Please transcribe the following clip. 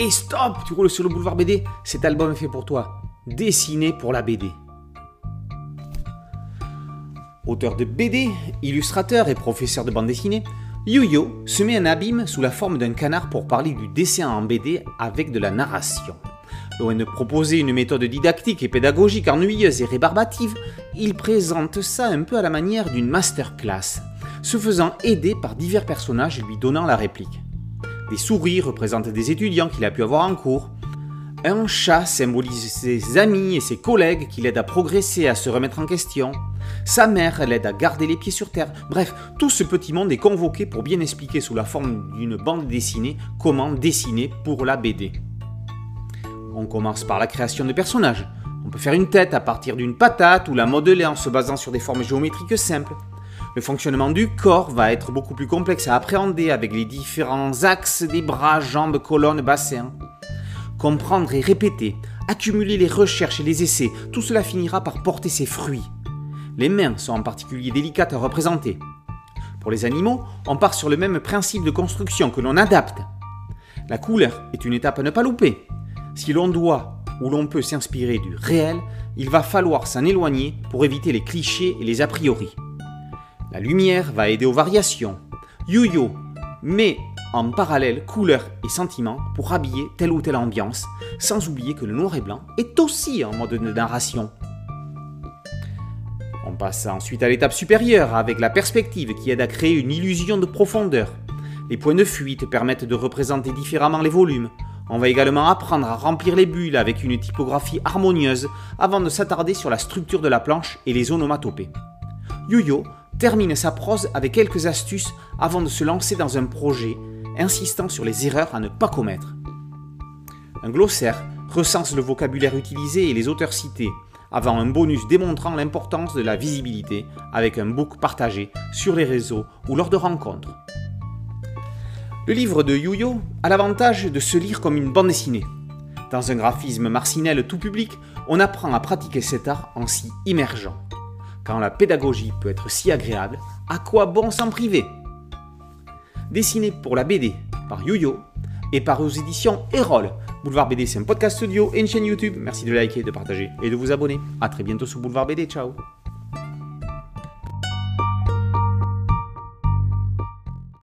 Et stop, tu roules sur le boulevard BD, cet album est fait pour toi. Dessiné pour la BD. Auteur de BD, illustrateur et professeur de bande dessinée, Yo-Yo se met un abîme sous la forme d'un canard pour parler du dessin en BD avec de la narration. Loin de proposer une méthode didactique et pédagogique ennuyeuse et rébarbative, il présente ça un peu à la manière d'une masterclass, se faisant aider par divers personnages lui donnant la réplique. Des souris représentent des étudiants qu'il a pu avoir en cours. Un chat symbolise ses amis et ses collègues qui l'aident à progresser, à se remettre en question. Sa mère l'aide à garder les pieds sur terre. Bref, tout ce petit monde est convoqué pour bien expliquer sous la forme d'une bande dessinée comment dessiner pour la BD. On commence par la création de personnages. On peut faire une tête à partir d'une patate ou la modeler en se basant sur des formes géométriques simples. Le fonctionnement du corps va être beaucoup plus complexe à appréhender avec les différents axes des bras, jambes, colonnes, bassins. Comprendre et répéter, accumuler les recherches et les essais, tout cela finira par porter ses fruits. Les mains sont en particulier délicates à représenter. Pour les animaux, on part sur le même principe de construction que l'on adapte. La couleur est une étape à ne pas louper. Si l'on doit ou l'on peut s'inspirer du réel, il va falloir s'en éloigner pour éviter les clichés et les a priori. La lumière va aider aux variations. Yo-yo met en parallèle couleur et sentiments pour habiller telle ou telle ambiance, sans oublier que le noir et blanc est aussi en mode de narration. On passe ensuite à l'étape supérieure avec la perspective qui aide à créer une illusion de profondeur. Les points de fuite permettent de représenter différemment les volumes, on va également apprendre à remplir les bulles avec une typographie harmonieuse avant de s'attarder sur la structure de la planche et les onomatopées. Yo-Yo termine sa prose avec quelques astuces avant de se lancer dans un projet, insistant sur les erreurs à ne pas commettre. Un glossaire recense le vocabulaire utilisé et les auteurs cités, avant un bonus démontrant l'importance de la visibilité avec un book partagé sur les réseaux ou lors de rencontres. Le livre de Yuyo a l'avantage de se lire comme une bande dessinée. Dans un graphisme marcinel tout public, on apprend à pratiquer cet art en s'y immergeant. La pédagogie peut être si agréable, à quoi bon s'en priver? Dessiné pour la BD par Yuyo et par aux éditions Erol. Boulevard BD, c'est un podcast studio et une chaîne YouTube. Merci de liker, de partager et de vous abonner. A très bientôt sur Boulevard BD. Ciao